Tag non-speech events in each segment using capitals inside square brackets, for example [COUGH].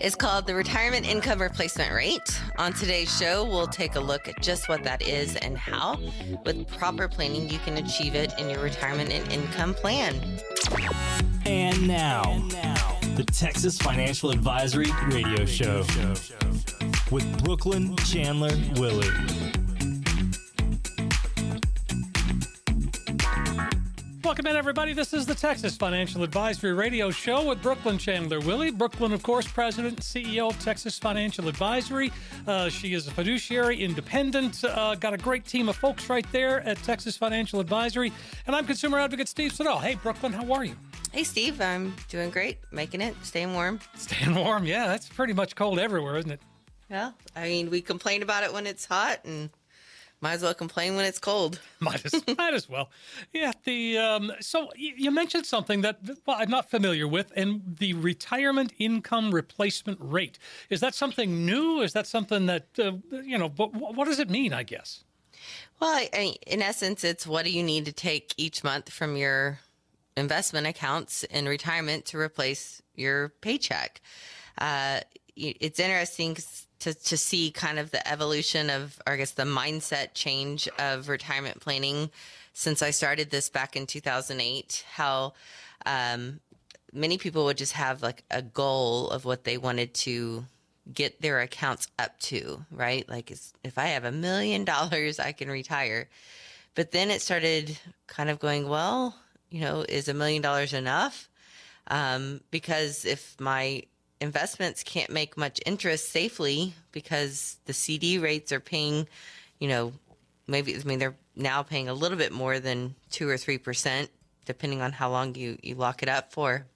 It's called the Retirement Income Replacement Rate. On today's show, we'll take a look at just what that is and how, with proper planning, you can achieve it in your retirement and income plan. And now, the Texas Financial Advisory Radio Show with Brooklynn Chandler Willy. In, everybody. This is the Texas Financial Advisory Radio Show with Brooklynn Chandler Willy. Brooklynn, of course, President and CEO of Texas Financial Advisory. Uh, she is a fiduciary, independent, uh, got a great team of folks right there at Texas Financial Advisory. And I'm consumer advocate Steve Siddall. Hey, Brooklynn, how are you? Hey, Steve, I'm doing great, making it, staying warm. Staying warm, yeah. That's pretty much cold everywhere, isn't it? Well, I mean, we complain about it when it's hot and might as well complain when it's cold. [LAUGHS] might as might as well. Yeah. The um, so you mentioned something that well, I'm not familiar with, and the retirement income replacement rate. Is that something new? Is that something that uh, you know? What, what does it mean? I guess. Well, I, I, in essence, it's what do you need to take each month from your investment accounts in retirement to replace your paycheck. Uh, it's interesting to, to see kind of the evolution of, or I guess, the mindset change of retirement planning since I started this back in 2008. How um, many people would just have like a goal of what they wanted to get their accounts up to, right? Like, if I have a million dollars, I can retire. But then it started kind of going, well, you know, is a million dollars enough? Um, because if my investments can't make much interest safely because the CD rates are paying, you know, maybe I mean they're now paying a little bit more than two or three percent, depending on how long you you lock it up for.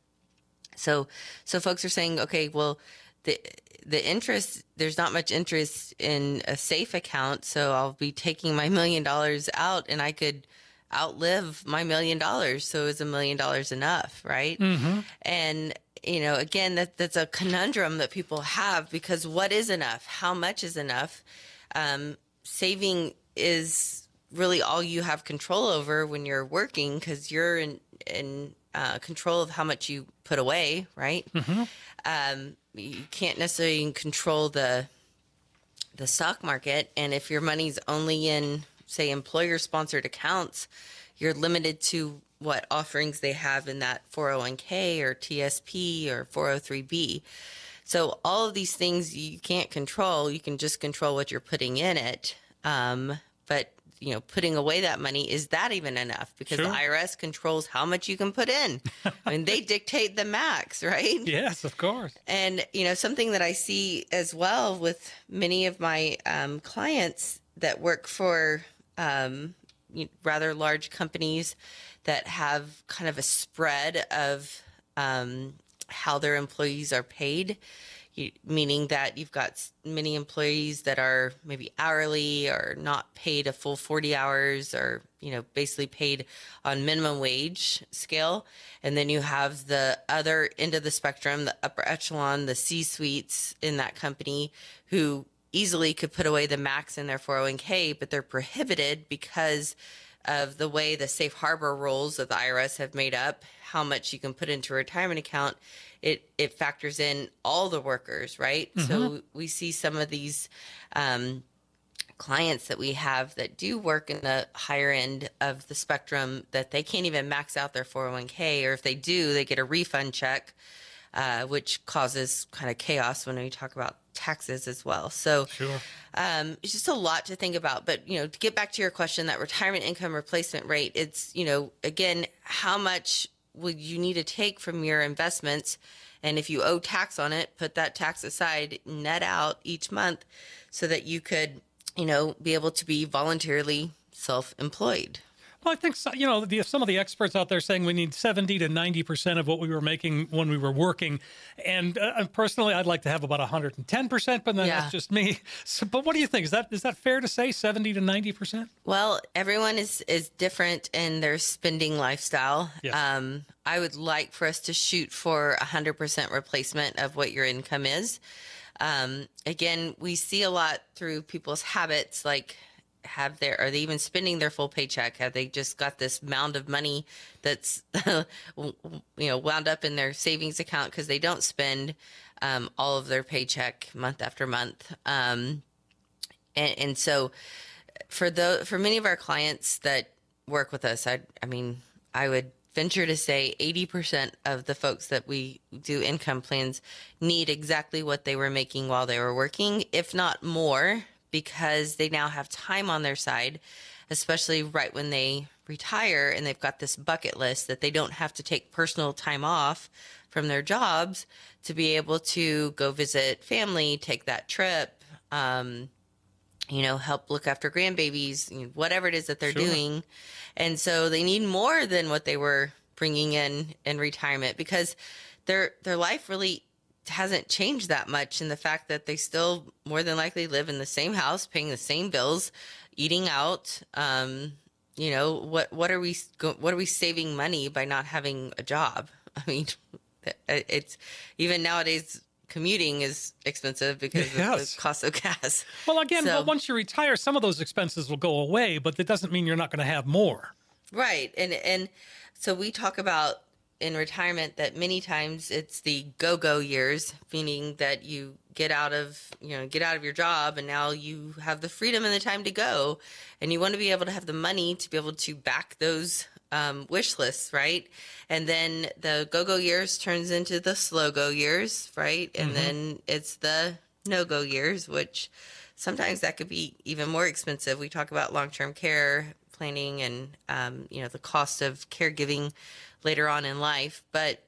So so folks are saying, okay, well, the the interest there's not much interest in a safe account, so I'll be taking my million dollars out, and I could outlive my million dollars. So is a million dollars enough, right? Mm-hmm. And you know, again, that that's a conundrum that people have because what is enough? How much is enough? Um, saving is really all you have control over when you're working because you're in in uh, control of how much you put away, right? Mm-hmm. Um, you can't necessarily control the the stock market, and if your money's only in say employer sponsored accounts, you're limited to what offerings they have in that 401k or TSP or 403b. So all of these things you can't control. You can just control what you're putting in it. Um, but you know, putting away that money is that even enough? Because sure. the IRS controls how much you can put in. I mean, they [LAUGHS] dictate the max, right? Yes, of course. And you know, something that I see as well with many of my um, clients that work for um, rather large companies that have kind of a spread of um, how their employees are paid. Meaning that you've got many employees that are maybe hourly or not paid a full 40 hours or you know basically paid on minimum wage scale and then you have the other end of the spectrum the upper echelon the c suites in that company who easily could put away the max in their 401k but they're prohibited because of the way the safe harbor rules of the IRS have made up how much you can put into a retirement account, it it factors in all the workers, right? Mm-hmm. So we see some of these um, clients that we have that do work in the higher end of the spectrum that they can't even max out their 401k, or if they do, they get a refund check, uh, which causes kind of chaos when we talk about taxes as well. So sure. um, it's just a lot to think about. But you know, to get back to your question, that retirement income replacement rate, it's you know, again, how much would you need to take from your investments? And if you owe tax on it, put that tax aside, net out each month so that you could, you know, be able to be voluntarily self employed. Well, I think so, you know the, some of the experts out there saying we need seventy to ninety percent of what we were making when we were working, and uh, personally, I'd like to have about hundred and ten percent, but then yeah. that's just me. [LAUGHS] So, but what do you think? Is that is that fair to say seventy to ninety percent? Well, everyone is is different in their spending lifestyle. Yes. Um, I would like for us to shoot for hundred percent replacement of what your income is. Um, again, we see a lot through people's habits, like have their are they even spending their full paycheck? Have they just got this mound of money that's [LAUGHS] you know wound up in their savings account because they don't spend um, all of their paycheck month after month. Um, and, and so for the for many of our clients that work with us i i mean i would venture to say 80% of the folks that we do income plans need exactly what they were making while they were working if not more because they now have time on their side, especially right when they retire and they've got this bucket list that they don't have to take personal time off from their jobs to be able to go visit family, take that trip, um, you know, help look after grandbabies, you know, whatever it is that they're sure. doing. And so they need more than what they were bringing in in retirement because their their life really hasn't changed that much in the fact that they still more than likely live in the same house, paying the same bills, eating out. Um, you know what? What are we? What are we saving money by not having a job? [LAUGHS] I mean, [LAUGHS] it's even nowadays commuting is expensive because yes. of the cost of [LAUGHS] gas. Well, again, so, once you retire, some of those expenses will go away, but that doesn't mean you're not going to have more. Right, and and so we talk about in retirement that many times it's the go-go years, meaning that you get out of you know get out of your job and now you have the freedom and the time to go, and you want to be able to have the money to be able to back those um, wish lists, right? And then the go-go years turns into the slow-go years, right? And mm-hmm. then it's the no-go years, which sometimes that could be even more expensive. We talk about long-term care planning and um, you know the cost of caregiving later on in life, but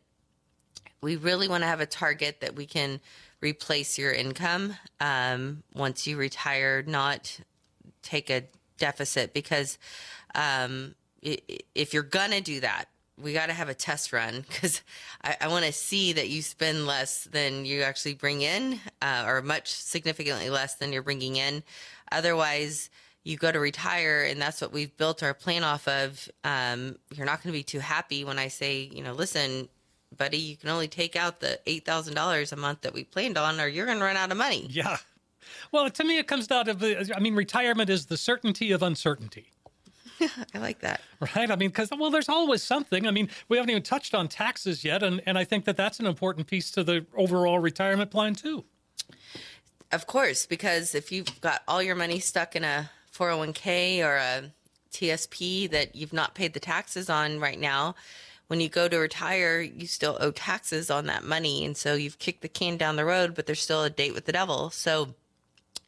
we really want to have a target that we can replace your income um, once you retire, not take a deficit because um, if you're gonna do that, we got to have a test run because I, I want to see that you spend less than you actually bring in, uh, or much significantly less than you're bringing in. Otherwise, you go to retire and that's what we've built our plan off of um, you're not going to be too happy when i say you know listen buddy you can only take out the $8000 a month that we planned on or you're going to run out of money yeah well to me it comes down to the i mean retirement is the certainty of uncertainty [LAUGHS] I like that. Right. I mean, because, well, there's always something. I mean, we haven't even touched on taxes yet. And, and I think that that's an important piece to the overall retirement plan, too. Of course, because if you've got all your money stuck in a 401k or a TSP that you've not paid the taxes on right now, when you go to retire, you still owe taxes on that money. And so you've kicked the can down the road, but there's still a date with the devil. So,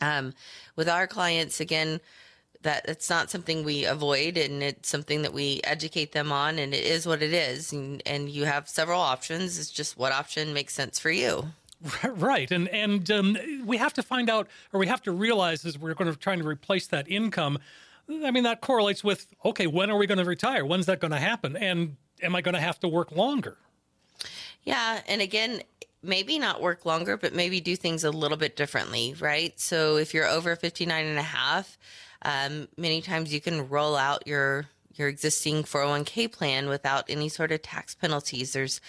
um, with our clients, again, that it's not something we avoid and it's something that we educate them on and it is what it is and, and you have several options it's just what option makes sense for you [LAUGHS] Right, and and um, we have to find out, or we have to realize, as we're going to try to replace that income. I mean, that correlates with okay, when are we going to retire? When's that going to happen? And am I going to have to work longer? Yeah, and again, maybe not work longer, but maybe do things a little bit differently, right? So if you're over 59 and a half, um, many times you can roll out your your existing 401k plan without any sort of tax penalties. There's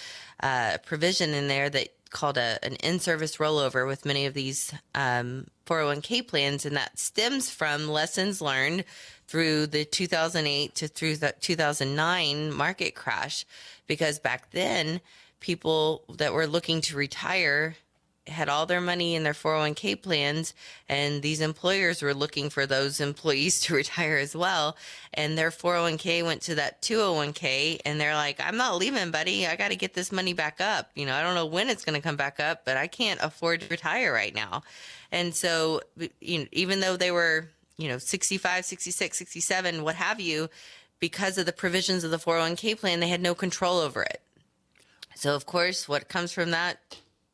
uh, provision in there that called a, an in-service rollover with many of these um, 401k plans, and that stems from lessons learned through the 2008 to through the 2009 market crash, because back then people that were looking to retire had all their money in their 401k plans and these employers were looking for those [LAUGHS] employees to retire as well. And their 401k went to that 201k and they're like I'm not leaving buddy. I got to get this money back up. You know I don't know when it's going to come back up but I can't afford to retire right now. And so you know, even though they were you know 65 66 67 what have you because of the provisions of the 401k plan they had no control over it. So of course what comes from that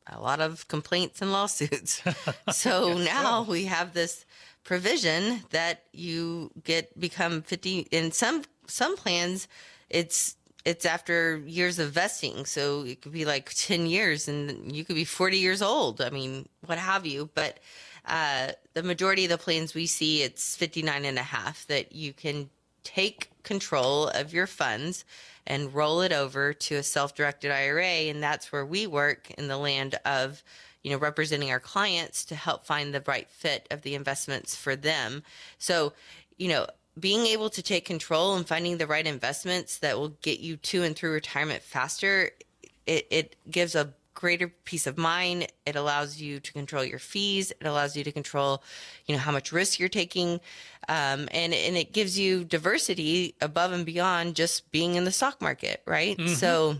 a lot of complaints and lawsuits. [LAUGHS] so yes, now so. we have this provision that you get become 50 in some some plans it's it's after years of vesting so it could be like 10 years and you could be 40 years old i mean what have you but uh, the majority of the plans we see it's 59 and a half that you can take control of your funds and roll it over to a self-directed IRA and that's where we work in the land of you know representing our clients to help find the right fit of the investments for them. So you know, being able to take control and finding the right investments that will get you to and through retirement faster, it, it gives a greater peace of mind. It allows you to control your fees. It allows you to control, you know, how much risk you're taking. Um, and, and it gives you diversity above and beyond just being in the stock market, right? Mm-hmm. So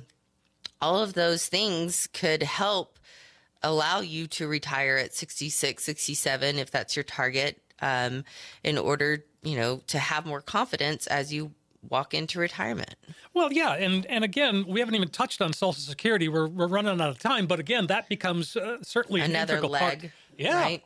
all of those things could help allow you to retire at 66, 67, if that's your target, um, in order, you know, to have more confidence as you walk into retirement. Well, yeah, and and again, we haven't even touched on Social Security. We're we're running out of time, but again, that becomes uh, certainly another leg. Part. Yeah. Right?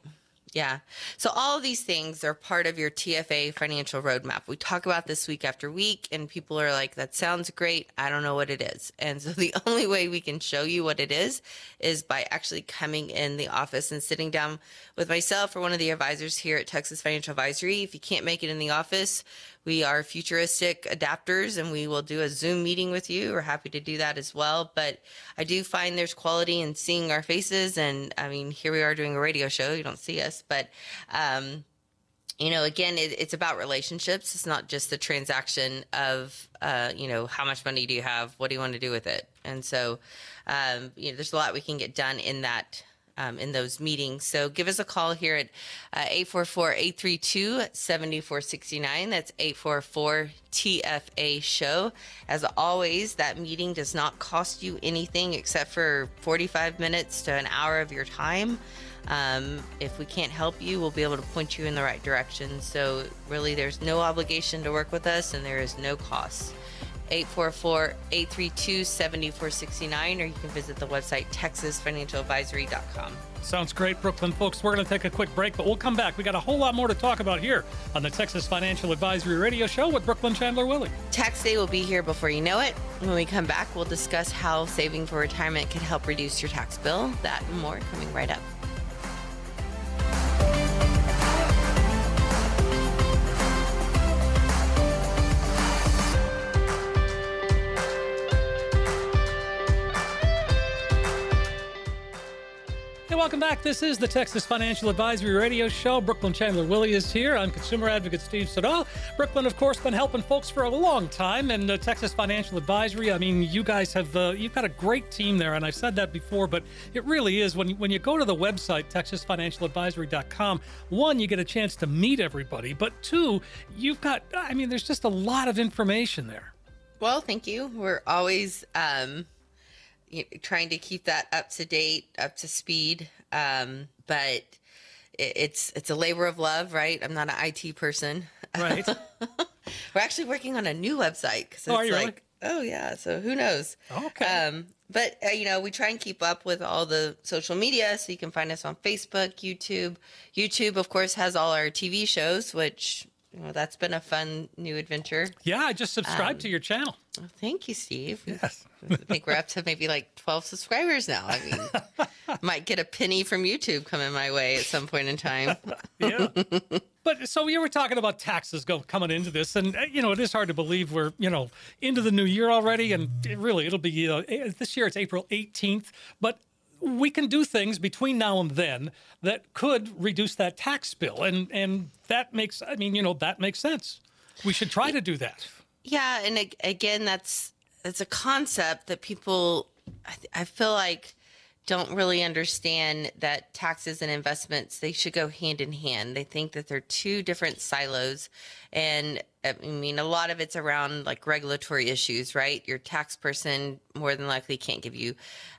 Yeah. So all of these things are part of your TFA financial roadmap. We talk about this week after week and people are like, that sounds great. I don't know what it is. And so [LAUGHS] the only way we can show you what it is is by actually coming in the office and sitting down with myself or one of the advisors here at Texas Financial Advisory. If you can't make it in the office, we are futuristic adapters and we will do a Zoom meeting with you. We're happy to do that as well. But I do find there's quality in seeing our faces. And I mean, here we are doing a radio show. You don't see us, but, um, you know, again, it, it's about relationships. It's not just the transaction of, uh, you know, how much money do you have? What do you want to do with it? And so, um, you know, there's a lot we can get done in that um, in those meetings. So give us a call here at uh, 844 832 7469. That's 844 TFA show. As always, that meeting does not cost you anything except for 45 minutes to an hour of your time. Um, if we can't help you, we'll be able to point you in the right direction. So, really, there's no obligation to work with us and there is no cost. 844-832-7469 or you can visit the website texasfinancialadvisory.com. Sounds great, Brooklynn folks. We're going to take a quick break, but we'll come back. We got a whole lot more to talk about here on the Texas Financial Advisory Radio Show with Brooklynn Chandler Willy. Tax day will be here before you know it. When we come back, we'll discuss how saving for retirement can help reduce your tax bill. That and more coming right up. Welcome back. This is the Texas Financial Advisory Radio Show. Brooklynn Chandler Willy is here. I'm consumer advocate Steve Siddall. Brooklynn, of course, been helping folks for a long time, and uh, Texas Financial Advisory. I mean, you guys have uh, you've got a great team there, and I've said that before, but it really is when when you go to the website texasfinancialadvisory.com. One, you get a chance to meet everybody, but two, you've got I mean, there's just a lot of information there. Well, thank you. We're always. Um trying to keep that up to date, up to speed. Um, but it, it's it's a labor of love, right? I'm not an IT person. Right. [LAUGHS] We're actually working on a new website because oh, it's oh, like, really? oh yeah. So who knows? Okay. Um, but uh, you know, we try and keep up with all the social media, so you can find us on Facebook, YouTube. YouTube, of course, has all our TV shows, which well, that's been a fun new adventure. Yeah, I just subscribed um, to your channel. Well, thank you, Steve. Yes. I think we're up to maybe like 12 subscribers now. I mean, [LAUGHS] might get a penny from YouTube coming my way at some point in time. [LAUGHS] yeah. But so you were talking about taxes go coming into this, and uh, you know it is hard to believe we're you know into the new year already, and it really it'll be uh, this year it's April 18th, but we can do things between now and then that could reduce that tax bill and and that makes i mean you know that makes sense. We should try to do that. Yeah and again that's that's a concept that people I, feel like don't really understand that taxes and investments they should go hand in hand they think that they're two different silos and I mean, a lot of it's around like regulatory issues, right? Your tax person more than likely can't give you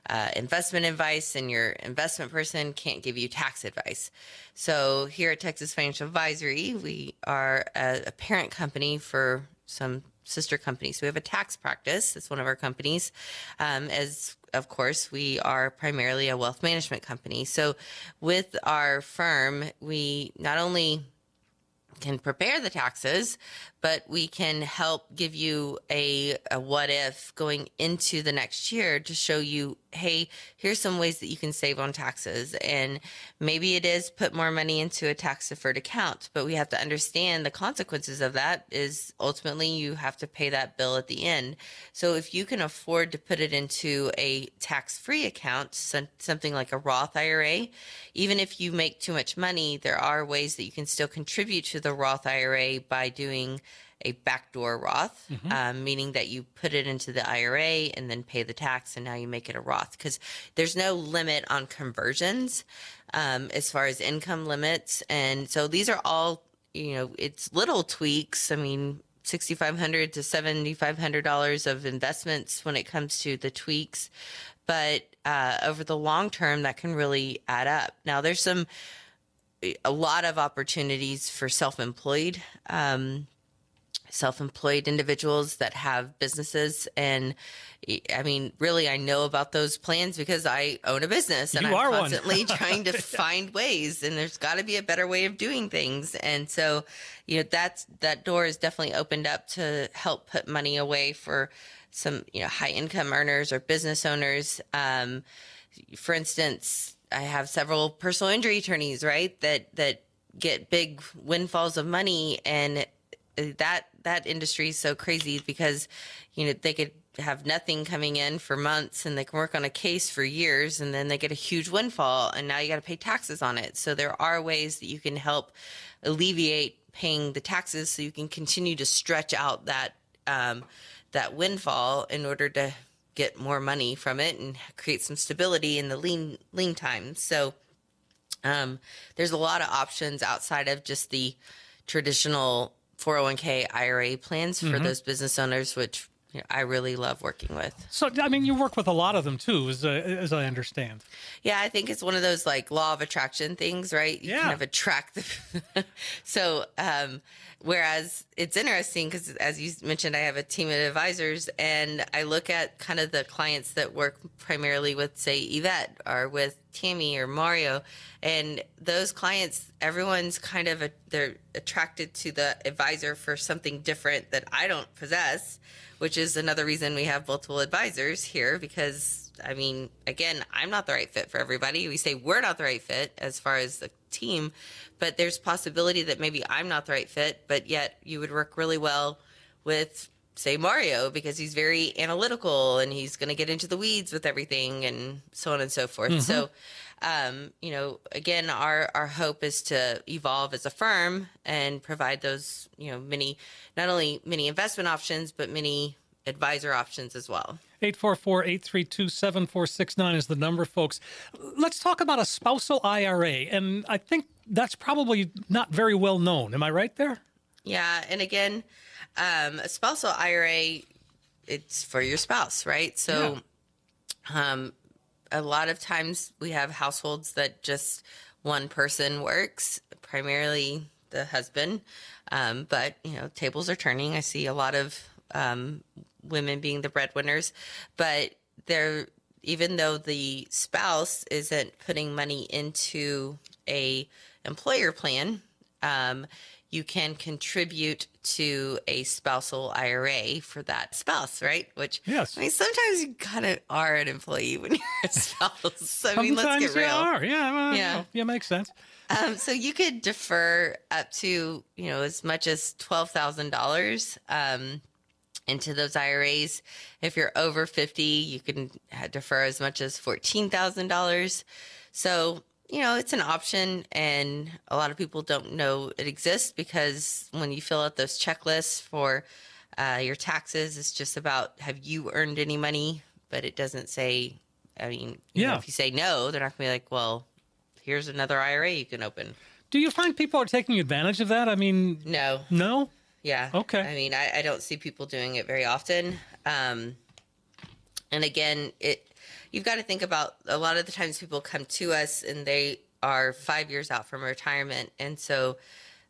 uh, investment advice, and your investment person can't give you tax advice. So, here at Texas Financial Advisory, we are a, a parent company for some sister companies. We have a tax practice. It's one of our companies. Um, as of course, we are primarily a wealth management company. So with our firm, we not only can prepare the taxes, but we can help give you a, a what if going into the next year to show you, hey, here's some ways that you can save on taxes. And maybe it is put more money into a tax deferred account, but we have to understand the consequences of that is ultimately you have to pay that bill at the end. So if you can afford to put it into a tax free account, something like a Roth IRA, even if you make too much money, there are ways that you can still contribute to the Roth IRA by doing a backdoor Roth, mm-hmm. um, meaning that you put it into the IRA and then pay the tax, and now you make it a Roth because there's no limit on conversions um, as far as income limits, and so these are all you know it's little tweaks. I mean. 6500 to $7500 of investments when it comes to the tweaks but uh, over the long term that can really add up now there's some a lot of opportunities for self-employed um, self-employed individuals that have businesses. And i mean really i know about those plans because i own a business and you i'm constantly [LAUGHS] trying to find ways and there's got to be a better way of doing things. And so you know that's that door is definitely opened up to help put money away for some you know high income earners or business owners. Um, for instance i have several personal injury attorneys right that that get big windfalls of money and that that industry is so crazy because you know they could have nothing coming in for months and they can work on a case for years and then they get a huge windfall and now you got to pay taxes on it. So there are ways that you can help alleviate paying the taxes so you can continue to stretch out that um, that windfall in order to get more money from it and create some stability in the lean lean times. So um, there's a lot of options outside of just the traditional 401k IRA plans for mm-hmm. those business owners, which you know, I really love working with. So, I mean, you work with a lot of them too, as, uh, as I understand. Yeah, I think it's one of those like law of attraction things, right? You yeah. kind of attract the. [LAUGHS] so, um, whereas it's interesting because, as you mentioned, I have a team of advisors and I look at kind of the clients that work primarily with, say, Yvette or with Tammy or Mario, and those clients, everyone's kind of a, they're attracted to the advisor for something different that I don't possess which is another reason we have multiple advisors here because I mean, again, I'm not the right fit for everybody. We say we're not the right fit as far as the team, but there's possibility that maybe I'm not the right fit, but yet you would work really well with say Mario because he's very analytical and he's going to get into the weeds with everything and so on and so forth. Mm-hmm. So um, you know, again, our our hope is to evolve as a firm and provide those, you know, many not only many investment options but many advisor options as well. 844-832-7469 is the number, folks. Let's talk about a spousal IRA, and I think that's probably not very well known. Am I right there? Yeah, and again, um, a spousal IRA, it's for your spouse, right? So, yeah. um, a lot of times we have households that just one person works, primarily the husband. Um, but you know, tables are turning. I see a lot of um, women being the breadwinners, but they're even though the spouse isn't putting money into a employer plan, um, you can contribute to a spousal IRA for that spouse, right? Which yes, I mean sometimes you kind of are an employee when [LAUGHS] you're a spouse. I mean, let's get real. You are. Yeah, well, yeah, yeah, makes sense. Um, so you could defer up to you know as much as twelve thousand um, dollars into those IRAs. If you're over fifty, you can defer as much as fourteen thousand dollars. So you know, it's an option, and a lot of people don't know it exists because when you fill out those checklists for uh, your taxes, it's just about have you earned any money, but it doesn't say. I mean, yeah. Know, if you say no, they're not going to be like, well, here's another IRA you can open. Do you find people are taking advantage of that? I mean, no, no. Yeah. Okay. I mean, I, I don't see people doing it very often. Um, and again, it you've got to think about a lot of the times people come to us and they are five years out from retirement. And so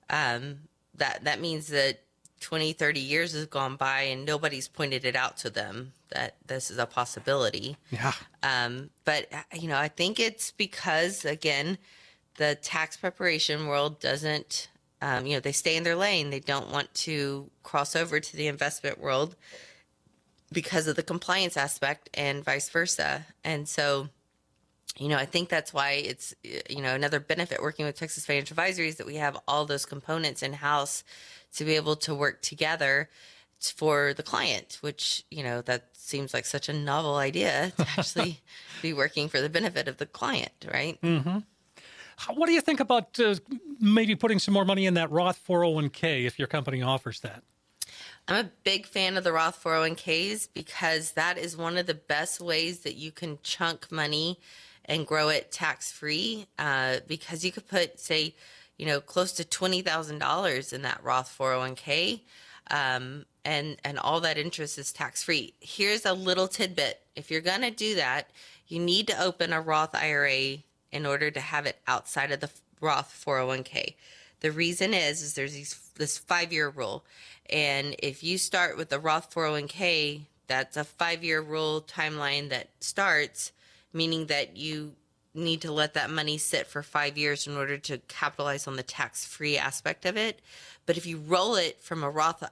um, that, that means that 20, 30 years has gone by and nobody's pointed it out to them that this is a possibility. Yeah. Um, but, you know, I think it's because, again, the tax preparation world doesn't um, you know, they stay in their lane. They don't want to cross over to the investment world because of the compliance aspect and vice versa. And so, you know, I think that's why it's, you know, another benefit working with Texas Financial Advisory is that we have all those components in house to be able to work together for the client, which, you know, that seems like such a novel idea [LAUGHS] to actually be working for the benefit of the client, right? Mm-hmm. What do you think about uh, maybe putting some more money in that Roth 401k if your company offers that? I'm a big fan of the Roth 401ks because that is one of the best ways that you can chunk money and grow it tax free. Uh, because you could put, say, you know, close to twenty thousand dollars in that Roth 401k, um, and and all that interest is tax free. Here's a little tidbit: if you're gonna do that, you need to open a Roth IRA in order to have it outside of the Roth 401k. The reason is is there's these, this five year rule, and if you start with the Roth 401k, that's a five year rule timeline that starts, meaning that you need to let that money sit for five years in order to capitalize on the tax free aspect of it. But if you roll it from a Roth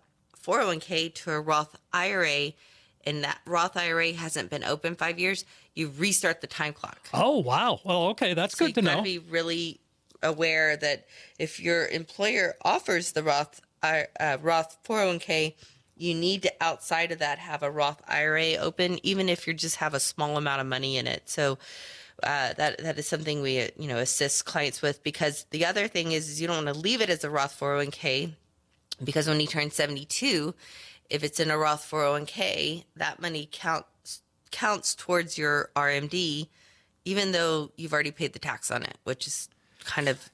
401k to a Roth IRA, and that Roth IRA hasn't been open five years, you restart the time clock. Oh wow! Well, okay, that's so good to know. Be really aware that if your employer offers the Roth uh, Roth 401k, you need to outside of that have a Roth IRA open, even if you just have a small amount of money in it. So. Uh, that that is something we you know assist clients with because the other thing is, is you don't want to leave it as a Roth 401k because when you turn 72 if it's in a Roth 401k, that money counts counts towards your RMD, even though you've already paid the tax on it, which is kind of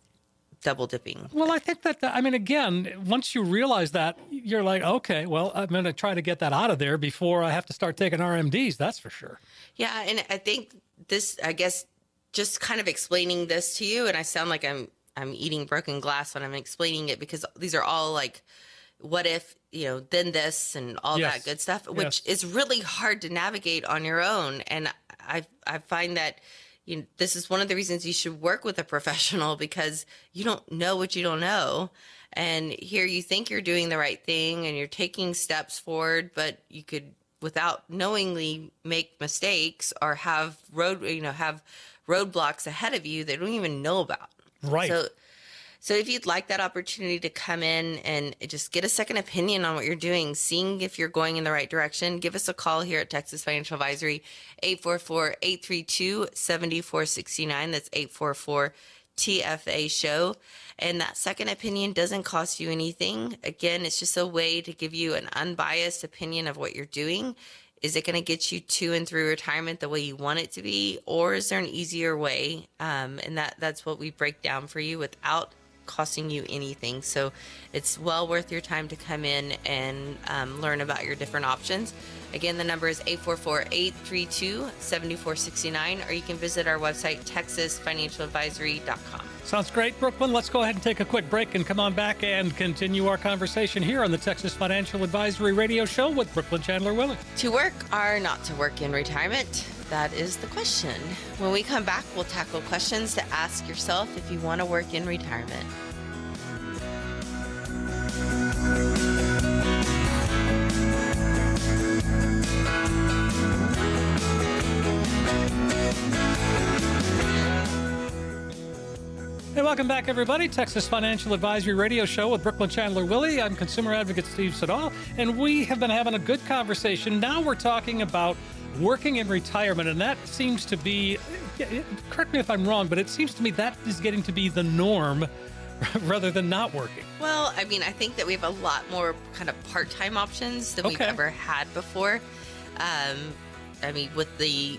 double dipping. Well, I think that, I mean, again, once you realize that, you're like, okay, well, I'm going to try to get that out of there before I have to start taking RMDs. That's for sure. Yeah. And I think this, I guess, just kind of explaining this to you, and I sound like I'm, I'm eating broken glass when I'm explaining it because these are all like, what if you know then this and all yes. that good stuff which yes. is really hard to navigate on your own and i i find that you this is one of the reasons you should work with a professional [LAUGHS] because you don't know what you don't know. And here you think you're doing the right thing and you're taking steps forward but you could without knowingly make mistakes or have road you know have roadblocks ahead of you they don't even know about. Right. So so if you'd like that opportunity to come in and just get a second opinion on what you're doing, seeing if you're going in the right direction, give us a call here at Texas Financial Advisory, 844-832-7469. That's 844 TFA show. And that second opinion doesn't cost you anything. Again, it's just a way to give you an unbiased opinion of what you're doing. Is it going to get you to and through retirement the way you want it to be, or is there an easier way? Um, and that that's what we break down for you without costing you anything. So it's well worth your time to come in and um, learn about your different options. Again, the number is 844 832 7469, or you can visit our website, texasfinancialadvisory.com. Sounds great, Brooklynn. Let's go ahead and take a quick break and come on back and continue our conversation here on the Texas Financial Advisory Radio Show with Brooklynn Chandler Willy. To work or not to work in retirement? That is the question. When we come back, we'll tackle questions to ask yourself if you want to work in retirement. Hey, welcome back, everybody. Texas Financial Advisory Radio Show with Brooklynn Chandler Willy. I'm consumer advocate Steve Siddall, and we have been having a good conversation. Now we're talking about working in retirement, and that seems to be, correct me if I'm wrong, but it seems to me that is getting to be the norm [LAUGHS] rather than not working. Well, I mean, I think that we have a lot more kind of part time options than okay. we've ever had before. Um, I mean, with the,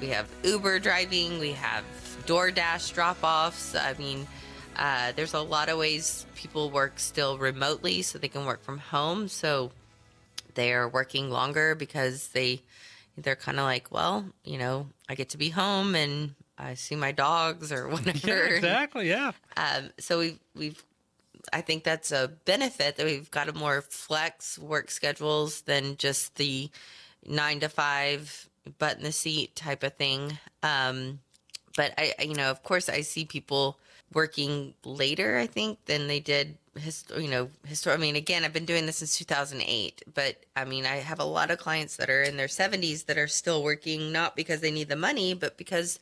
we have Uber driving, we have DoorDash drop offs. I mean, uh, there's a lot of ways people work still remotely so they can work from home. So they are working longer because they they're kind of like, well, you know, I get to be home and I see my dogs or [LAUGHS] whatever. Yeah, exactly. Yeah. Um, so we've we've I think that's a benefit that we've got a more flex work schedules than just the nine to five butt in the seat type of thing. Um, but I, you know, of course, I see people working later, I think, than they did. Hist- you know, histor- I mean, again, I've been doing this since 2008, but I mean, I have a lot of clients that are in their 70s that are still working, not because they need the money, but because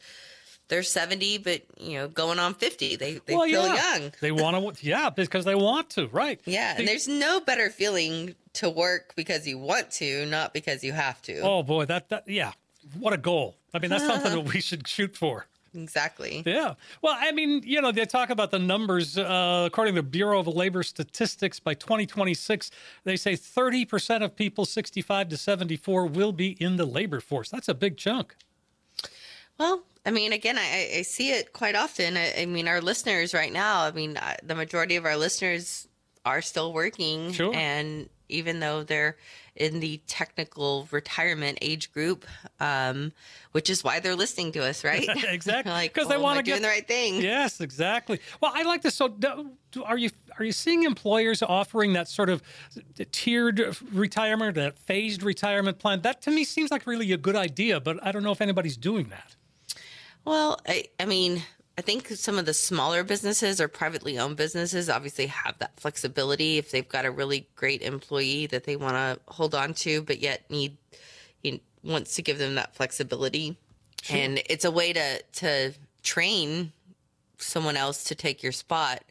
they're 70, but you know, going on 50. They they well, feel yeah. young. They want to, yeah, because they want to, right? Yeah, and there's no better feeling to work because you want to, not because you have to. Oh boy, that, that yeah, what a goal! I mean, that's something that [LAUGHS] we should shoot for. Exactly. Yeah. Well, I mean, you know, they talk about the numbers. Uh, according to the Bureau of Labor Statistics, by 2026, they say 30% of people 65 to 74 will be in the labor force. That's a big chunk. Well, I mean, again, I, I see it quite often. I, I mean, our listeners right now, I mean, uh, the majority of our listeners are still working. Sure. And even though they're in the technical retirement age group, um, which is why they're listening to us, right? [LAUGHS] Exactly. [LAUGHS] like, 'Cause they oh, am wanna I doing get- the right thing. Yes, exactly. Well, I like this. So, are you are you seeing employers offering that sort of tiered retirement, that phased retirement plan? That to me seems like really a good idea, but I don't know if anybody's doing that. Well, I, I mean, I think some of the smaller businesses or privately owned businesses obviously have that flexibility if they've got a really great employee that they want to hold on to, but yet need you know, wants to give them that flexibility. And it's a way to to train someone else to take your spot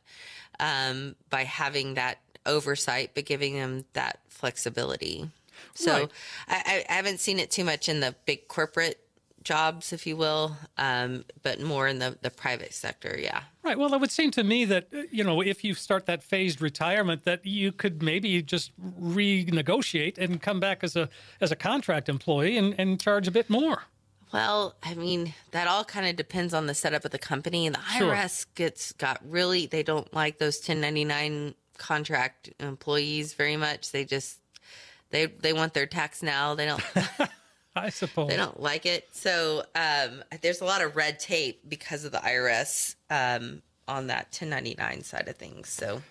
um, by having that oversight, but giving them that flexibility. So Right. I- I haven't seen it too much in the big corporate jobs, if you will, um, but more in the, the private sector. Yeah. Right. Well, it would seem to me that uh, you know if you start that phased retirement, that you could maybe just renegotiate and come back as a as a contract employee and, and charge a bit more. Well, I mean, that all kind of depends on the setup of the company. And the Sure. IRS gets got really, they don't like those 1099 contract employees very much. They just, they, they want their tax now. They don't, [LAUGHS] [LAUGHS] I suppose. they don't like it. So, um, there's a lot of red tape because of the IRS, um, on that 1099 side of things. So,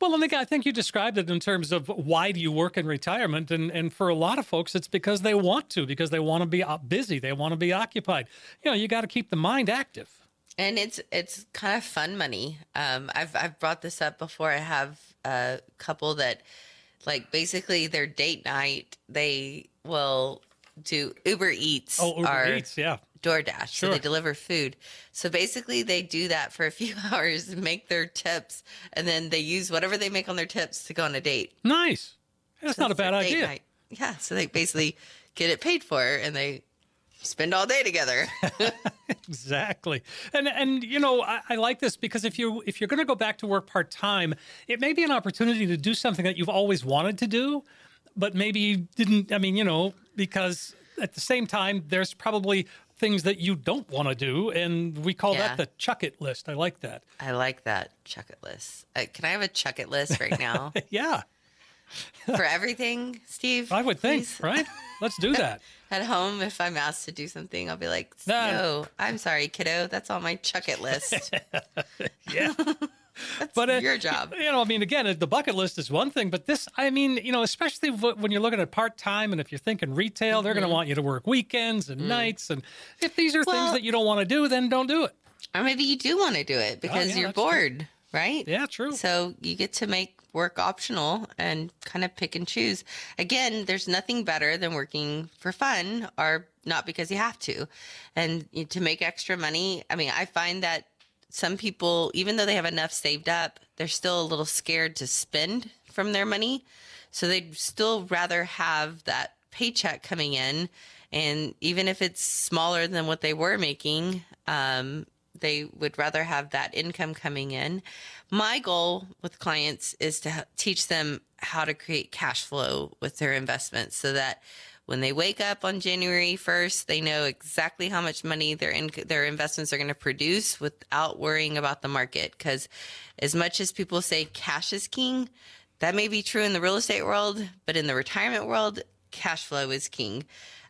Well, and again, I think you described it in terms of why do you work in retirement, and and for a lot of folks, it's because they want to, because they want to be uh, busy, they want to be occupied. You know, you got to keep the mind active. and it's it's kind of fun money. Um, I've I've brought this up before. I have a couple that, like, basically their date night, they will do Uber Eats Oh, Uber or Eats, yeah. DoorDash. So they deliver food. So basically, they do that for a few [LAUGHS] hours, make their tips, and then they use whatever they make on their tips to go on a date. Nice. That's not a bad idea. night. Yeah. So they basically get it paid for, and they spend all day together. [LAUGHS] [LAUGHS] Exactly. And and you know, I, I like this because if you if you're going to go back to work part time, it may be an opportunity to do something that you've always wanted to do, but maybe you didn't. I mean, you know, because at the same time, there's probably things that you don't want to do, and we call Yeah. that the chuck it list. I like that. I like that chuck it list. Uh, can I have a chuck it list right now [LAUGHS] Yeah, [LAUGHS] for everything, Steve? I would think, please? right? Let's do that. [LAUGHS] At home, if I'm asked to do something, I'll be like, No. "No, I'm sorry, kiddo. That's on my chuck it list. Yeah. [LAUGHS] That's But uh, your job." You know, I mean, again, the bucket list is one thing, but this, I mean, you know, especially when you're looking at part time, and if you're thinking retail, they're going to want you to work weekends and nights, and if these are things that you don't want to do, then don't do it. Or maybe you do want to do it because Oh, yeah, you're that's true. bored, right? Yeah, true. So you get to make work optional and kind of pick and choose. Again, there's nothing better than working for fun or not because you have to. And to make extra money, I mean, I find that some people, even though they have enough saved up, they're still a little scared to spend from their money. So they'd still rather have that paycheck coming in. And even if it's smaller than what they were making, um, they would rather have that income coming in. My goal with clients is to teach them how to create cash flow with their investments so that when they wake up on January 1st, they know exactly how much money their in- their investments are going to produce without worrying about the market cuz as much as people say cash is king, that may be true in the real estate world, but in the retirement world, cash flow is king.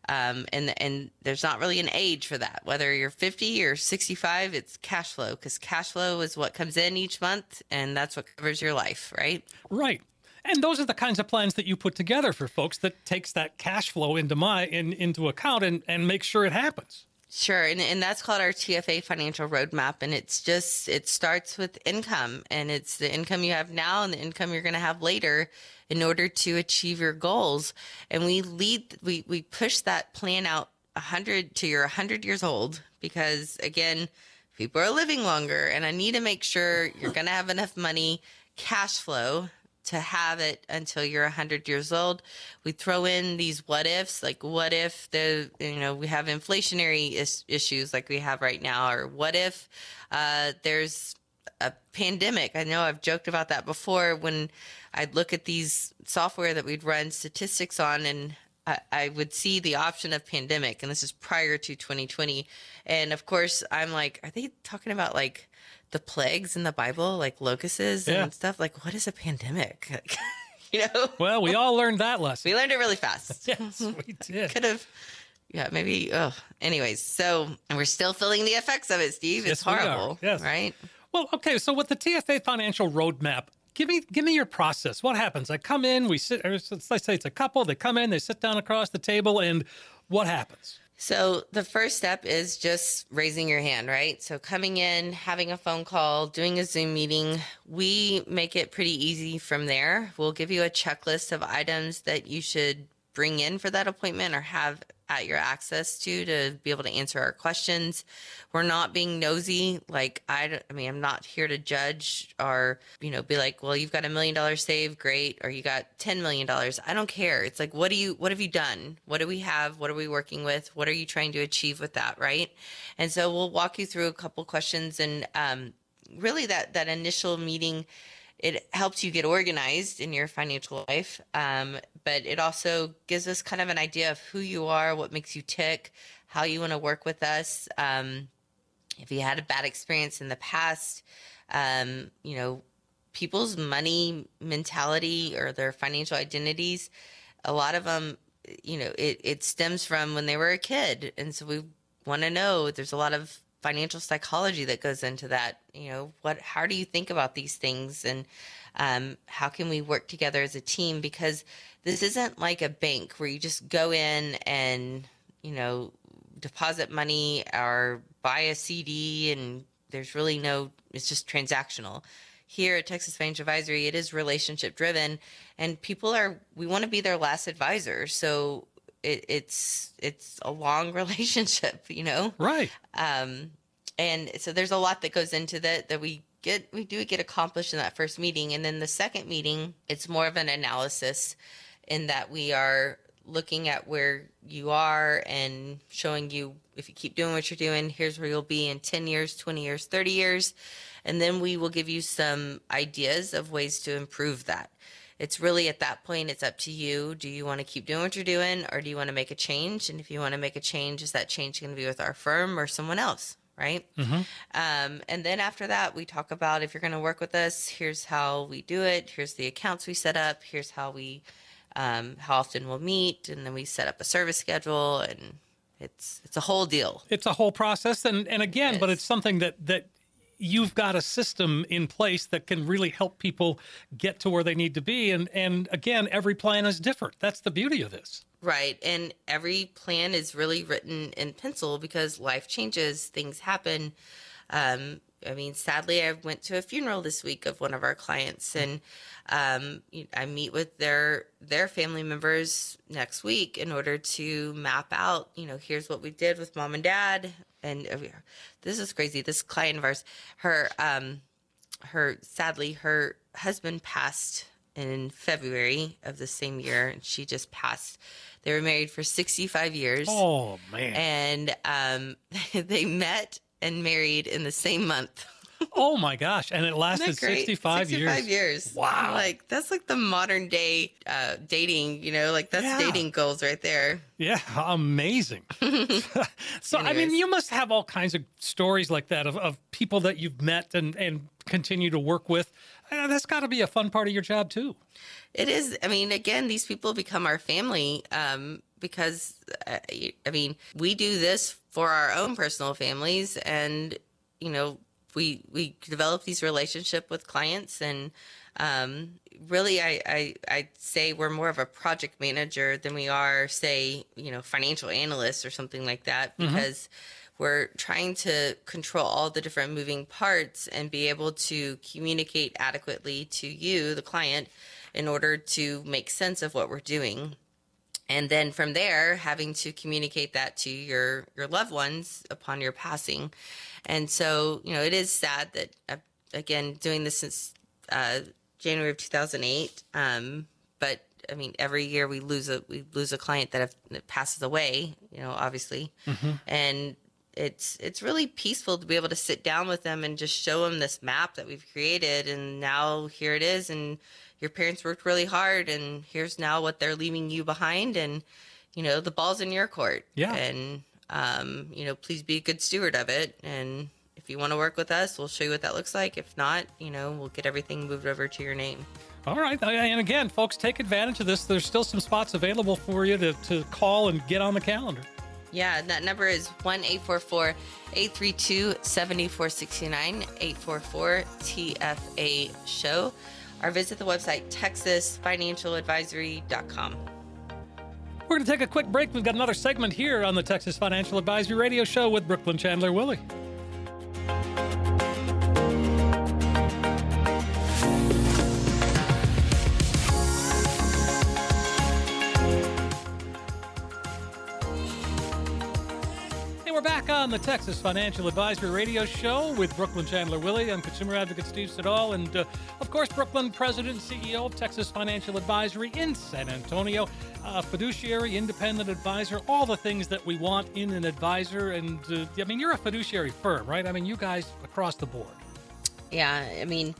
Um, and and there's not really an age for that. Whether you're 50 or 65, it's cash flow because cash flow is what comes in each month, and that's what covers your life, right? Right. And those are the kinds of plans that you put together for folks that takes that cash flow into my in, into account and, and make sure it happens. Sure, and, and that's called our TFA financial roadmap, and it's just it starts with income, and it's the income you have now and the income you're going to have later, in order to achieve your goals. And we lead, we we push that plan out hundred to your hundred years old because again, people are living longer, and I need to make sure you're going to have enough money, cash flow to have it until you're 100 years old. We throw in these what ifs, like what if the you know we have inflationary is- issues like we have right now, or what if uh, there's a pandemic. I know I've joked about that before when I'd look at these software that we'd run statistics on and I, I would see the option of pandemic, and this is prior to 2020. And of course, I'm like, are they talking about like the plagues in the Bible, like locusts Yeah. and stuff? Like, what is a pandemic? [LAUGHS] Like, you know, Well, we all learned that lesson. we learned it really fast. [LAUGHS] yes, we [LAUGHS] did. Could have, yeah, maybe. Oh, anyways, so and we're still feeling the effects of it, Steve. It's Yes, horrible, Yes. right? Well, okay. So with the TFA financial roadmap, give me give me your process. What happens? I come in, we sit. Let's say it's a couple. They come in, they sit down across the table, and what happens? So the first step is just raising your hand, right? So coming in, having a phone call, doing a Zoom meeting. We make it pretty easy from there. We'll give you a checklist of items that you should bring in for that appointment or have at your access to to be able to answer our questions. We're not being nosy. Like I, I mean, I'm not here to judge or you know be like, well, you've got a million dollars saved, great, or you got ten million dollars. I don't care. It's like, what do you, what have you done? What do we have? What are we working with? What are you trying to achieve with that, right? And so we'll walk you through a couple questions and um, really that that initial meeting it helps you get organized in your financial life um, but it also gives us kind of an idea of who you are what makes you tick how you want to work with us um, if you had a bad experience in the past um, you know people's money mentality or their financial identities a lot of them you know it, it stems from when they were a kid and so we want to know there's a lot of financial psychology that goes into that you know what how do you think about these things? And um, how can we work together as a team? Because this isn't like a bank where you just go in and you know deposit money or buy a cd and there's really no it's just transactional. Here at Texas Financial Advisory, it is relationship driven, and people are we want to be their last advisor. So it, it's it's a long [LAUGHS] relationship, you know. Right. Um, and so there's a lot that goes into that that we get we do get accomplished in that first meeting, and then the second meeting, it's more of an analysis, in that we are looking at where you are and showing you if you keep doing what you're doing, here's where you'll be in 10 years, 20 years, 30 years. And then we will give you some ideas of ways to improve that. It's really at that point, it's up to you. Do you want to keep doing what you're doing or do you want to make a change? And if you want to make a change, is that change going to be with our firm or someone else? Right. Um, and then after that, we talk about if you're going to work with us, here's how we do it. Here's the accounts we set up. Here's how we, um, how often we'll meet. And then we set up a service schedule and it's, it's a whole deal. It's a whole process, and and again, but it's something that that you've got a system in place that can really help people get to where they need to be. And and again, every plan is different. That's the beauty of this. Right. And every plan is really written in pencil because life changes, things happen. Um, I mean, sadly, I went to a funeral this week of one of our clients, and um, I meet with their their family members next week in order to map out. You know, here's what we did with mom and dad, and uh, this is crazy. This client of ours, her um, her sadly her husband passed in February of the same year and she just passed. They were married for 65 years Oh man. and um [LAUGHS] they met and married in the same month. [LAUGHS] oh my gosh. And it lasted 65, 65 years. years. Wow. Like that's like the modern day uh dating, you know, like that's Yeah. dating goals right there. Yeah, amazing. [LAUGHS] so, I mean, you must have all kinds of stories like that of, of people that you've met and, and continue to work with. Uh, that's got to be a fun part of your job, too. It is. I mean, again, these people become our family um, because, uh, I mean, we do this for our own personal families, and you know, we we develop these relationship with clients, and Um, really, I, I I'd say we're more of a project manager than we are, say, you know, financial analysts or something like that, because we're trying to control all the different moving parts and be able to communicate adequately to you, the client, in order to make sense of what we're doing. And then from there having to communicate that to your your loved ones upon your passing. And so you know it is sad that uh, again doing this since uh, january of 2008 um, but i mean every year we lose a we lose a client that, have, that passes away you know obviously. And it's it's really peaceful to be able to sit down with them and just show them this map that we've created and now here it is and your parents worked really hard and here's now what they're leaving you behind and you know the ball's in your court Yeah. and um, you know please be a good steward of it and if you want to work with us we'll show you what that looks like if not you know we'll get everything moved over to your name All right. And again, folks, take advantage of this. There's still some spots available for you to, to call and get on the calendar. Yeah, and that number is 1 844 832 7469 844 TFA show. Or visit the website texasfinancialadvisory.com. We're going to take a quick break. We've got another segment here on the Texas Financial Advisory Radio Show with Brooklynn Chandler Willy. Back on the Texas Financial Advisory Radio Show with Brooklynn Chandler Willy. I'm consumer advocate Steve Siddall, and uh, of course, Brooklynn President and CEO of Texas Financial Advisory in San Antonio, uh, fiduciary, independent advisor, all the things that we want in an advisor. And uh, I mean, you're a fiduciary firm, right? I mean, you guys across the board. Yeah, I mean,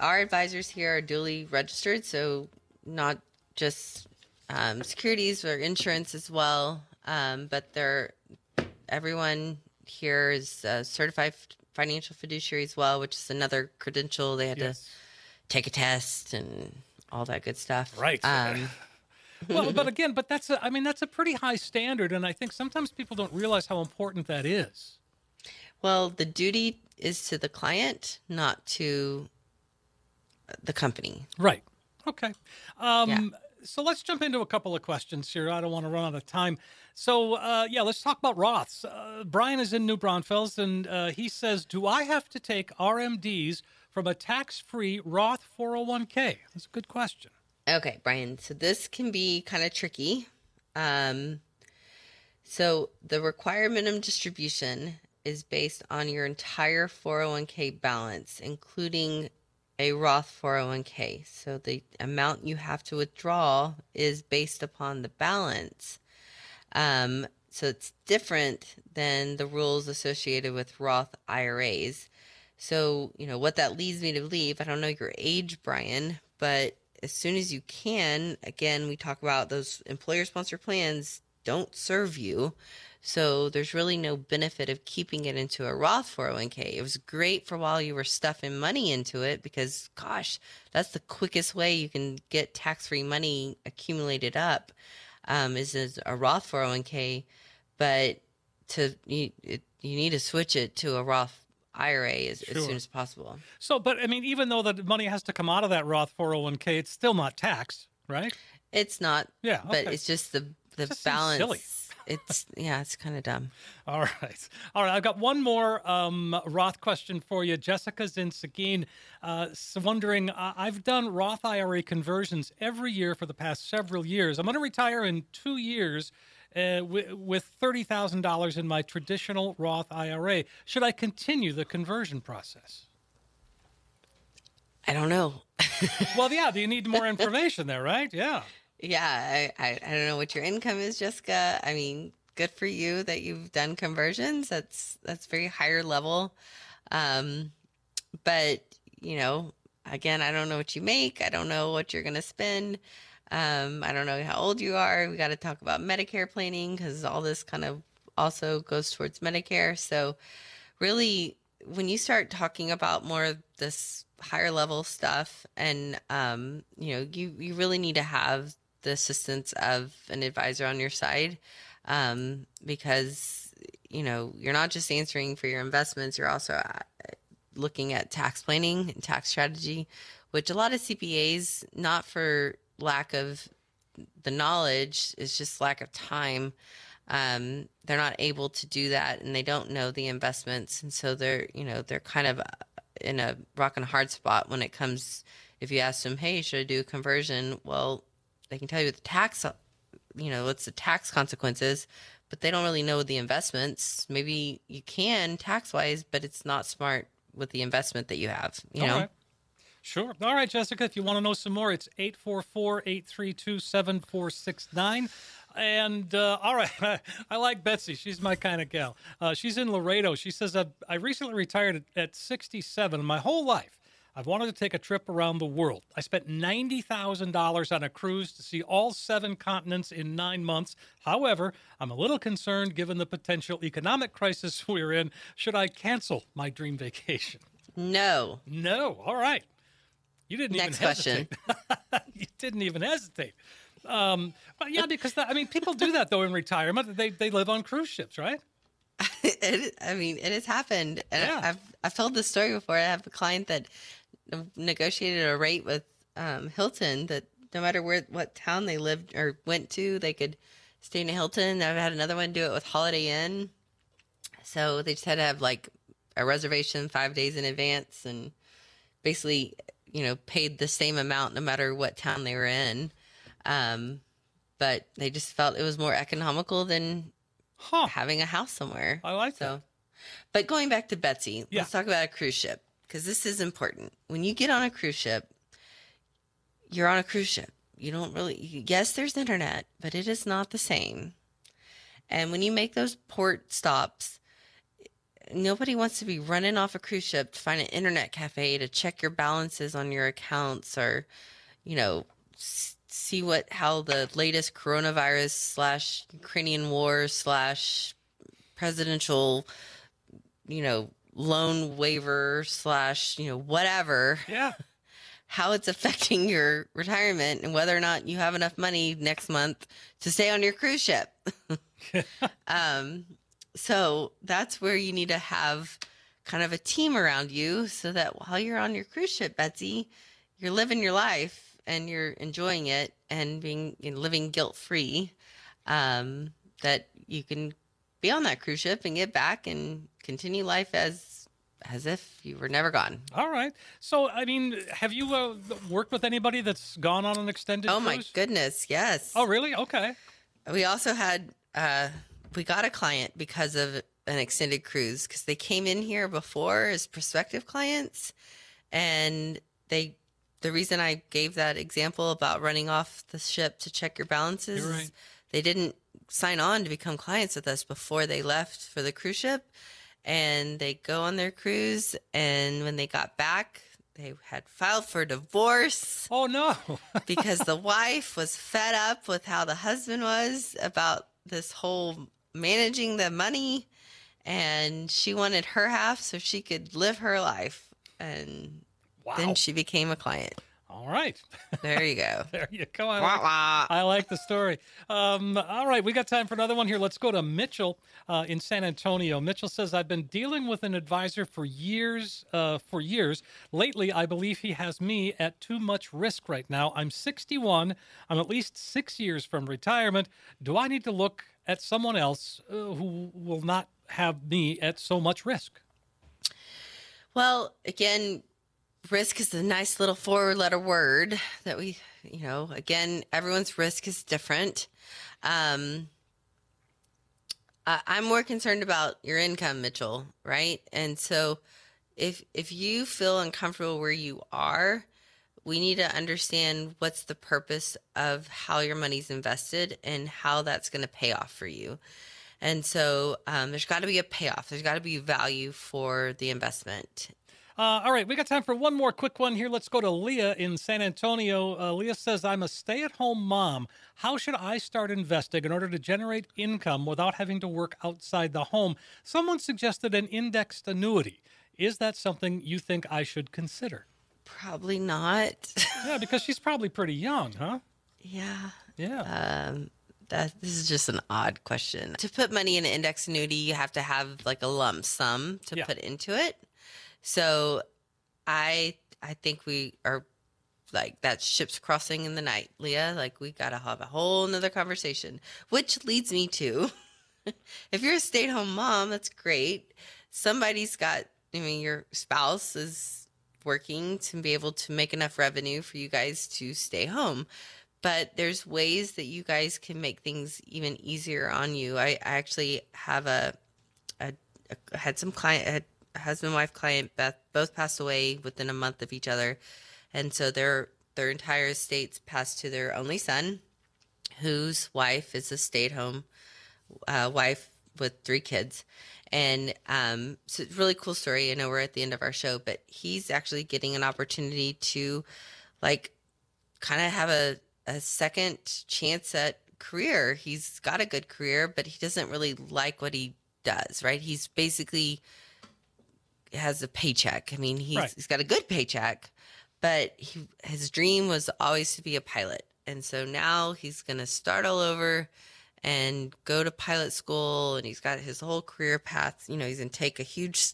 our advisors here are duly registered, so not just um, securities or insurance as well, um, but they're everyone here is a certified financial fiduciary as well, which is another credential. They had to take a test and all that good stuff. Right. Um, [LAUGHS] well, but again, but that's a, I mean, that's a pretty high standard, and I think sometimes people don't realize how important that is. well, the duty is to the client, not to the company. Right. Okay. Um, Yeah. So let's jump into a couple of questions here. I don't want to run out of time. So, uh, yeah, let's talk about Roths. Uh, Brian is in New Braunfels, and uh, he says, Do I have to take RMDs from a tax free Roth 401k? That's a good question. Okay, Brian. So this can be kind of tricky. Um, so the required minimum distribution is based on your entire 401k balance, including a Roth 401k. So the amount you have to withdraw is based upon the balance. Um, so it's different than the rules associated with Roth IRAs. So, you know, what that leads me to believe, I don't know your age, Brian, but as soon as you can, again, we talk about those employer sponsored plans don't serve you. So there's really no benefit of keeping it into a Roth 401k. It was great for while you were stuffing money into it because, gosh, that's the quickest way you can get tax free money accumulated up um, is a Roth 401k. But to you, it, you need to switch it to a Roth IRA as, as soon as possible. So, but I mean, even though the money has to come out of that Roth 401k, it's still not taxed, right? It's not, Yeah. but it's just the the balance. silly. It's yeah, it's kind of dumb. All right. All right. I've got one more um, Roth question for you. Jessica's in Seguin. Uh, wondering, uh, I've done Roth IRA conversions every year for the past several years. I'm going to retire in two years uh, wi- with $30,000 in my traditional Roth IRA. Should I continue the conversion process? I don't know. Well, yeah, do [LAUGHS] you need more information there, right? Yeah. Yeah, I, I I don't know what your income is, Jessica. I mean, good for you that you've done conversions. That's that's very higher level. Um, but you know, again, I don't know what you make. I don't know what you're gonna spend. Um, I don't know how old you are. We got to talk about Medicare planning because all this kind of also goes towards Medicare. So, really, when you start talking about more of this higher level stuff, and um, you know, you you really need to have the assistance of an advisor on your side, um, because you know you're not just answering for your investments; you're also uh, looking at tax planning and tax strategy, which a lot of CPAs, not for lack of the knowledge, is just lack of time. Um, they're not able to do that, and they don't know the investments, and so they're you know they're kind of in a rock and hard spot when it comes. If you ask them, "Hey, should I do a conversion?" Well, they can tell you the tax, you know, what's the tax consequences, but they don't really know the investments. Maybe you can tax wise, but it's not smart with the investment that you have. You All know. right. Sure. All right, Jessica, if you want to know some more, it's 844 832 7469. And uh, all right, [LAUGHS] I like Betsy. She's my kind of gal. Uh, she's in Laredo. She says, I, recently retired at 67. My whole life, I've wanted to take a trip around the world. I spent $90,000 on a cruise to see all seven continents in nine months. However, I'm a little concerned given the potential economic crisis [LAUGHS] we're in. Should I cancel my dream vacation? No. No. All right. You didn't Next even hesitate. question. [LAUGHS] you didn't even hesitate. Um, but yeah, because that, I mean, people do that though in retirement. They they live on cruise ships, right? [LAUGHS] it, I mean, it has happened, and Yeah. I've I've told this story before. I have a client that negotiated a rate with um, Hilton that no matter where what town they lived or went to, they could stay in a Hilton. I've had another one do it with Holiday Inn, so they just had to have like a reservation five days in advance, and basically, you know, paid the same amount no matter what town they were in. Um, but they just felt it was more economical than Huh. having a house somewhere. I like that. So, but going back to Betsy, Yeah. let's talk about a cruise ship because this is important. When you get on a cruise ship, you're on a cruise ship. You don't really, yes, there's internet, but it is not the same. And when you make those port stops, nobody wants to be running off a cruise ship to find an internet cafe to check your balances on your accounts or, you know, see what how the latest coronavirus slash Ukrainian war slash presidential, you know, loan waiver slash you know whatever Yeah. how it's affecting your retirement and whether or not you have enough money next month to stay on your cruise ship. [LAUGHS] um, so that's where you need to have kind of a team around you so that while you're on your cruise ship, Betsy, you're living your life and you're enjoying it and being you know, living guilt free. Um, that you can be on that cruise ship and get back and continue life as as if you were never gone. All right. So, I mean, have you uh, worked with anybody that's gone on an extended Oh my goodness, yes. Oh, really? Okay. We also had uh we got a client because of an extended cruise because they came in here before as prospective clients and they the reason I gave that example about running off the ship to check your balances right. they didn't sign on to become clients with us before they left for the cruise ship and they go on their cruise and when they got back they had filed for divorce Oh, no. [LAUGHS] because the wife was fed up with how the husband was about this whole managing the money and she wanted her half so she could live her life and wow. then she became a client All right. there you go [LAUGHS] There you go. I Wah, like, wah. I like the story. Um, all right, we got time for another one here. Let's go to Mitchell uh, in San Antonio. Mitchell says, "I've been dealing with an advisor for years. Uh, for years. Lately, I believe he has me at too much risk right now. I'm 61. I'm at least six years from retirement. Do I need to look at someone else uh, who will not have me at so much risk?" well again risk is a nice little four letter word that we you know again everyone's risk is different. Um i'm more concerned about your income mitchell right? And so if if you feel uncomfortable where you are we need to understand what's the purpose of how your money's invested and how that's going to pay off for you. And so um, there's got to be a payoff. There's got to be value for the investment Uh, all right, we got time for one more quick one here. Let's go to Leah in San Antonio. Uh, Leah says, I'm a stay at home mom. How should I start investing in order to generate income without having to work outside the home? Someone suggested an indexed annuity. Is that something you think I should consider? probably not [LAUGHS] Yeah, because she's probably pretty young, huh? yeah Yeah. um that this is just an odd question to put money in an index annuity you have to have like a lump sum to Yeah. put into it so i i think we are like that ship's crossing in the night, Leah. Like we gotta have a whole nother conversation. Which leads me to [LAUGHS] if you're a stay at home mom, that's great. Somebody's got I mean your spouse is working to be able to make enough revenue for you guys to stay home. But there's ways that you guys can make things even easier on you. I, I actually have a, a, a had some client had husband wife client Beth both passed away within a month of each other, and so their their entire estates passed to their only son, whose wife is a stay at home uh, wife with three kids. And um, so it's a really cool story. I know we're at the end of our show, but he's actually getting an opportunity to like kind of have a, a second chance at career. He's got a good career, but he doesn't really like what he does, right? He's basically has a paycheck. I mean, he's, Right. he's got a good paycheck, but he, his dream was always to be a pilot. And so now he's going to start all over and go to pilot school. And he's got his whole career path. You know, he's going to take a huge,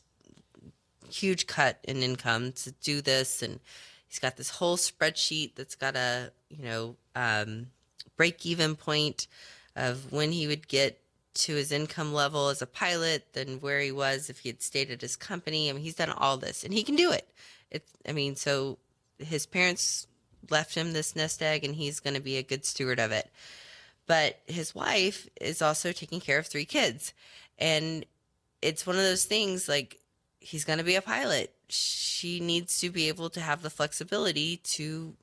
huge cut in income to do this. And he's got this whole spreadsheet that's got a, you know, um, break even point of when he would get to his income level as a pilot than where he was if he had stayed at his company. I mean, he's done all this and he can do it. It's, I mean, so his parents left him this nest egg and he's going to be a good steward of it. But his wife is also taking care of three kids. And it's one of those things like he's going to be a pilot. She needs to be able to have the flexibility to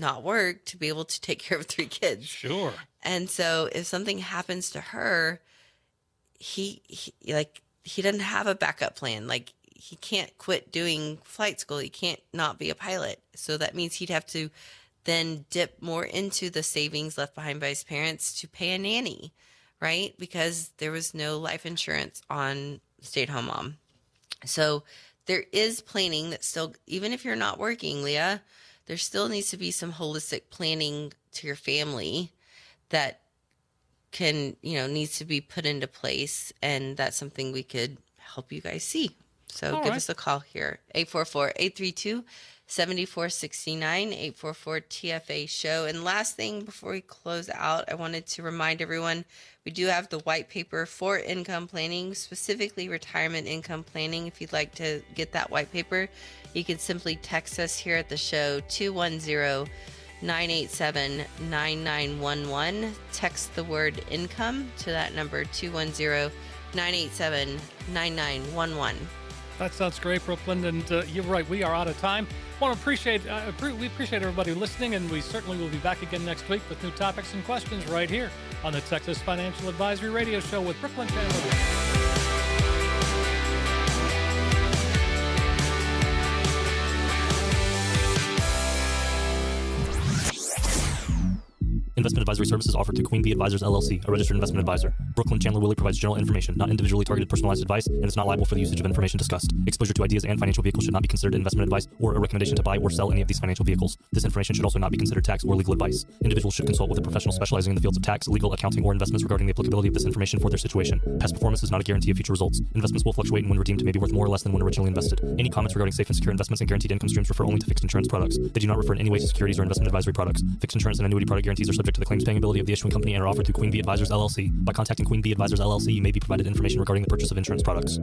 not work to be able to take care of three kids. Sure. And so if something happens to her, he, he like he doesn't have a backup plan. Like he can't quit doing flight school. He can't not be a pilot. So that means he'd have to then dip more into the savings left behind by his parents to pay a nanny, right? Because there was no life insurance on stay at home mom. So there is planning that still, even if you're not working, Leah, there still needs to be some holistic planning to your family that can, you know, needs to be put into place. And that's something we could help you guys see. So All give right. us a call here 844 832 7469 844 TFA show. And last thing before we close out, I wanted to remind everyone we do have the white paper for income planning, specifically retirement income planning. If you'd like to get that white paper, you can simply text us here at the show 210 987 9911. Text the word income to that number 210 987 9911. That sounds great, Brooklynn. And uh, you're right, we are out of time. Want to appreciate uh, we appreciate everybody listening, and we certainly will be back again next week with new topics and questions right here on the Texas Financial Advisory Radio Show with Brooklynn Chandler. Investment advisory services offered through Queen Bee Advisors LLC, a registered investment advisor. Brooklynn Chandler Willy provides general information, not individually targeted personalized advice, and is not liable for the usage of information discussed. Exposure to ideas and financial vehicles should not be considered investment advice or a recommendation to buy or sell any of these financial vehicles. This information should also not be considered tax or legal advice. Individuals should consult with a professional specializing in the fields of tax, legal, accounting, or investments regarding the applicability of this information for their situation. Past performance is not a guarantee of future results. Investments will fluctuate and when redeemed may be worth more or less than when originally invested. Any comments regarding safe and secure investments and guaranteed income streams refer only to fixed insurance products. They do not refer in any way to securities or investment advisory products. Fixed insurance and annuity product guarantees are subject to the claims paying ability of the issuing company and are offered through Queen Bee Advisors LLC. By contacting Queen Bee Advisors LLC, you may be provided information regarding the purchase of insurance products.